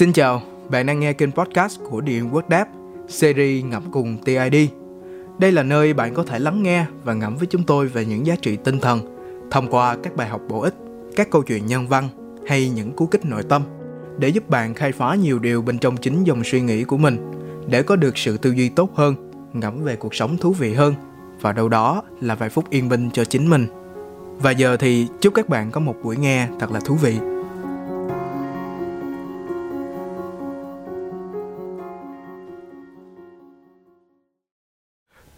Xin chào, bạn đang nghe kênh podcast của Điện Quốc Đáp, series ngập cùng TID. Đây là nơi bạn có thể lắng nghe và ngẫm với chúng tôi về những giá trị tinh thần thông qua các bài học bổ ích, các câu chuyện nhân văn hay những cú kích nội tâm để giúp bạn khai phá nhiều điều bên trong chính dòng suy nghĩ của mình để có được sự tư duy tốt hơn, ngẫm về cuộc sống thú vị hơn và đâu đó là vài phút yên bình cho chính mình. Và giờ thì chúc các bạn có một buổi nghe thật là thú vị.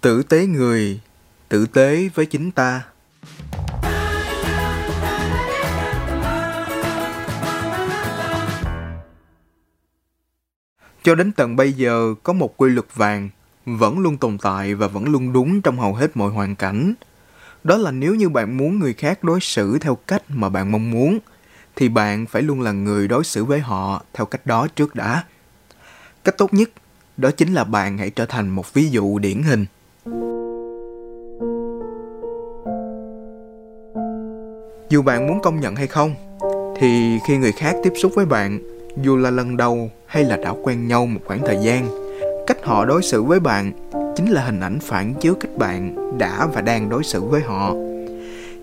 Tử tế người, tử tế với chính ta. Cho đến tận bây giờ có một quy luật vàng vẫn luôn tồn tại và vẫn luôn đúng trong hầu hết mọi hoàn cảnh. Đó là nếu như bạn muốn người khác đối xử theo cách mà bạn mong muốn, thì bạn phải luôn là người đối xử với họ theo cách đó trước đã. Cách tốt nhất đó chính là bạn hãy trở thành một ví dụ điển hình. Dù bạn muốn công nhận hay không, thì khi người khác tiếp xúc với bạn, dù là lần đầu hay là đã quen nhau một khoảng thời gian, cách họ đối xử với bạn chính là hình ảnh phản chiếu cách bạn đã và đang đối xử với họ.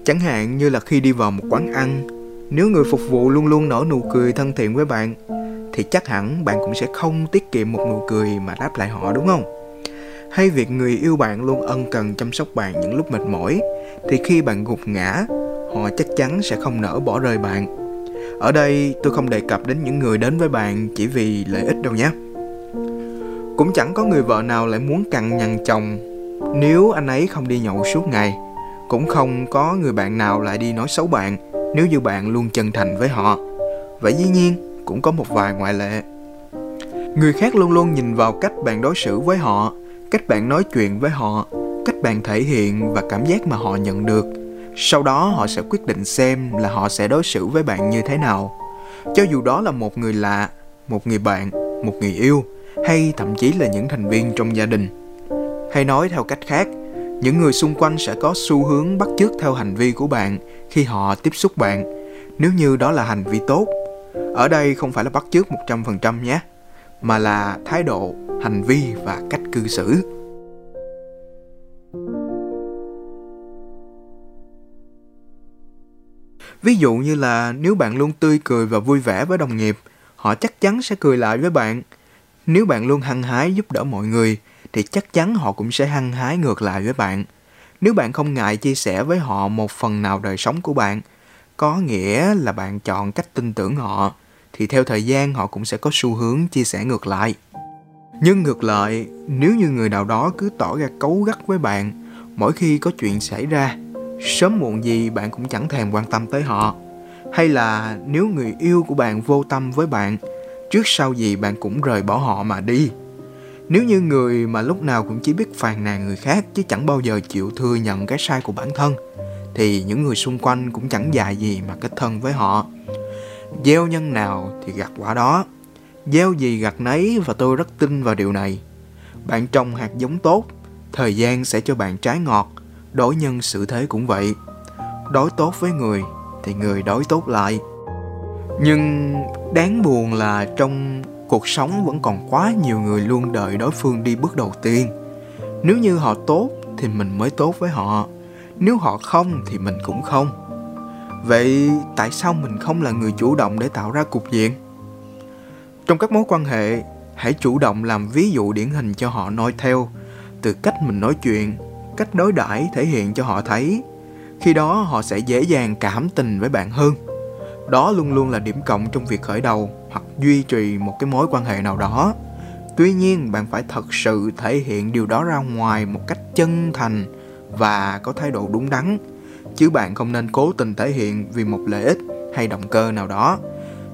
Chẳng hạn như là khi đi vào một quán ăn, nếu người phục vụ luôn luôn nở nụ cười thân thiện với bạn, thì chắc hẳn bạn cũng sẽ không tiết kiệm một nụ cười mà đáp lại họ đúng không? Hay việc người yêu bạn luôn ân cần chăm sóc bạn những lúc mệt mỏi, thì khi bạn gục ngã, họ chắc chắn sẽ không nỡ bỏ rơi bạn. Ở đây tôi không đề cập đến những người đến với bạn chỉ vì lợi ích đâu nhé. Cũng chẳng có người vợ nào lại muốn cằn nhằn chồng nếu anh ấy không đi nhậu suốt ngày. Cũng không có người bạn nào lại đi nói xấu bạn nếu như bạn luôn chân thành với họ. Và dĩ nhiên cũng có một vài ngoại lệ. Người khác luôn luôn nhìn vào cách bạn đối xử với họ, cách bạn nói chuyện với họ, cách bạn thể hiện và cảm giác mà họ nhận được. Sau đó họ sẽ quyết định xem là họ sẽ đối xử với bạn như thế nào. Cho dù đó là một người lạ, một người bạn, một người yêu hay thậm chí là những thành viên trong gia đình. Hay nói theo cách khác, những người xung quanh sẽ có xu hướng bắt chước theo hành vi của bạn khi họ tiếp xúc bạn, nếu như đó là hành vi tốt. Ở đây không phải là bắt chước 100% nhé, mà là thái độ, hành vi và cách cư xử. Ví dụ như là nếu bạn luôn tươi cười và vui vẻ với đồng nghiệp, họ chắc chắn sẽ cười lại với bạn – nếu bạn luôn hăng hái giúp đỡ mọi người, thì chắc chắn họ cũng sẽ hăng hái ngược lại với bạn. Nếu bạn không ngại chia sẻ với họ một phần nào đời sống của bạn, có nghĩa là bạn chọn cách tin tưởng họ, thì theo thời gian họ cũng sẽ có xu hướng chia sẻ ngược lại. Nhưng ngược lại, nếu như người nào đó cứ tỏ ra cấu gắt với bạn mỗi khi có chuyện xảy ra, sớm muộn gì bạn cũng chẳng thèm quan tâm tới họ. Hay là nếu người yêu của bạn vô tâm với bạn, trước sau gì bạn cũng rời bỏ họ mà đi. Nếu như người mà lúc nào cũng chỉ biết phàn nàn người khác chứ chẳng bao giờ chịu thừa nhận cái sai của bản thân, thì những người xung quanh cũng chẳng dạy gì mà kết thân với họ. Gieo nhân nào thì gặt quả đó. Gieo gì gặt nấy và tôi rất tin vào điều này. Bạn trồng hạt giống tốt, thời gian sẽ cho bạn trái ngọt đối nhân xử thế cũng vậy. Đối tốt với người thì người đối tốt lại. Nhưng đáng buồn là trong cuộc sống vẫn còn quá nhiều người luôn đợi đối phương đi bước đầu tiên. Nếu như họ tốt thì mình mới tốt với họ. Nếu họ không thì mình cũng không. Vậy tại sao mình không là người chủ động để tạo ra cục diện? Trong các mối quan hệ, hãy chủ động làm ví dụ điển hình cho họ noi theo, từ cách mình nói chuyện cách đối đãi thể hiện cho họ thấy. Khi đó, họ sẽ dễ dàng cảm tình với bạn hơn. Đó luôn luôn là điểm cộng trong việc khởi đầu hoặc duy trì một cái mối quan hệ nào đó. Tuy nhiên, bạn phải thật sự thể hiện điều đó ra ngoài một cách chân thành và có thái độ đúng đắn. Chứ bạn không nên cố tình thể hiện vì một lợi ích hay động cơ nào đó.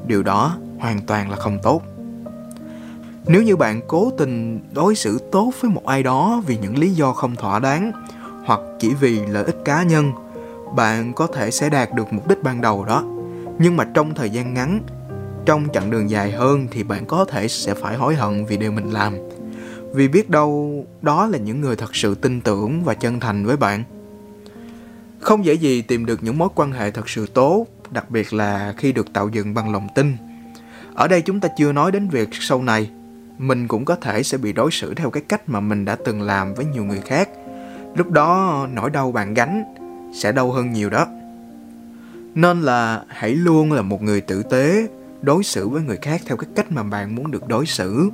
Điều đó hoàn toàn là không tốt nếu như bạn cố tình đối xử tốt với một ai đó vì những lý do không thỏa đáng hoặc chỉ vì lợi ích cá nhân, bạn có thể sẽ đạt được mục đích ban đầu đó. Nhưng mà trong thời gian ngắn, trong chặng đường dài hơn thì bạn có thể sẽ phải hối hận vì điều mình làm. Vì biết đâu đó là những người thật sự tin tưởng và chân thành với bạn. Không dễ gì tìm được những mối quan hệ thật sự tốt, đặc biệt là khi được tạo dựng bằng lòng tin. Ở đây chúng ta chưa nói đến việc sau này mình cũng có thể sẽ bị đối xử theo cái cách mà mình đã từng làm với nhiều người khác. Lúc đó nỗi đau bạn gánh sẽ đau hơn nhiều đó. Nên là hãy luôn là một người tử tế, đối xử với người khác theo cái cách mà bạn muốn được đối xử.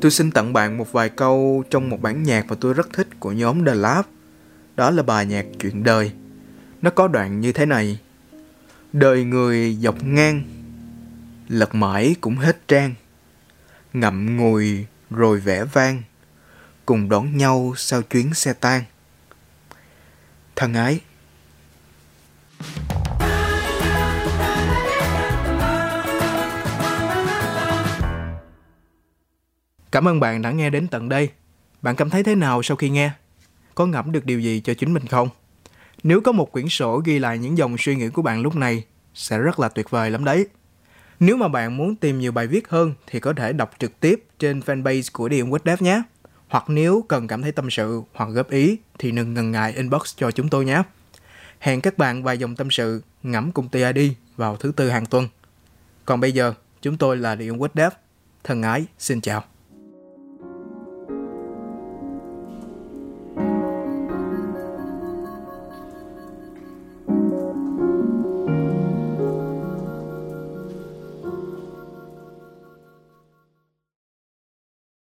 Tôi xin tặng bạn một vài câu trong một bản nhạc mà tôi rất thích của nhóm The Lab. Đó là bài nhạc Chuyện đời. Nó có đoạn như thế này. Đời người dọc ngang, lật mãi cũng hết trang. Ngậm ngùi rồi vẽ vang, cùng đón nhau sau chuyến xe tan. Thân ái, Cảm ơn bạn đã nghe đến tận đây. Bạn cảm thấy thế nào sau khi nghe? Có ngẫm được điều gì cho chính mình không? Nếu có một quyển sổ ghi lại những dòng suy nghĩ của bạn lúc này, sẽ rất là tuyệt vời lắm đấy. Nếu mà bạn muốn tìm nhiều bài viết hơn thì có thể đọc trực tiếp trên fanpage của Điện Quốc Đáp nhé. Hoặc nếu cần cảm thấy tâm sự hoặc góp ý thì đừng ngần ngại inbox cho chúng tôi nhé. Hẹn các bạn vài dòng tâm sự ngẫm cùng TID vào thứ tư hàng tuần. Còn bây giờ, chúng tôi là Điện Quốc Đáp. Thân ái, xin chào.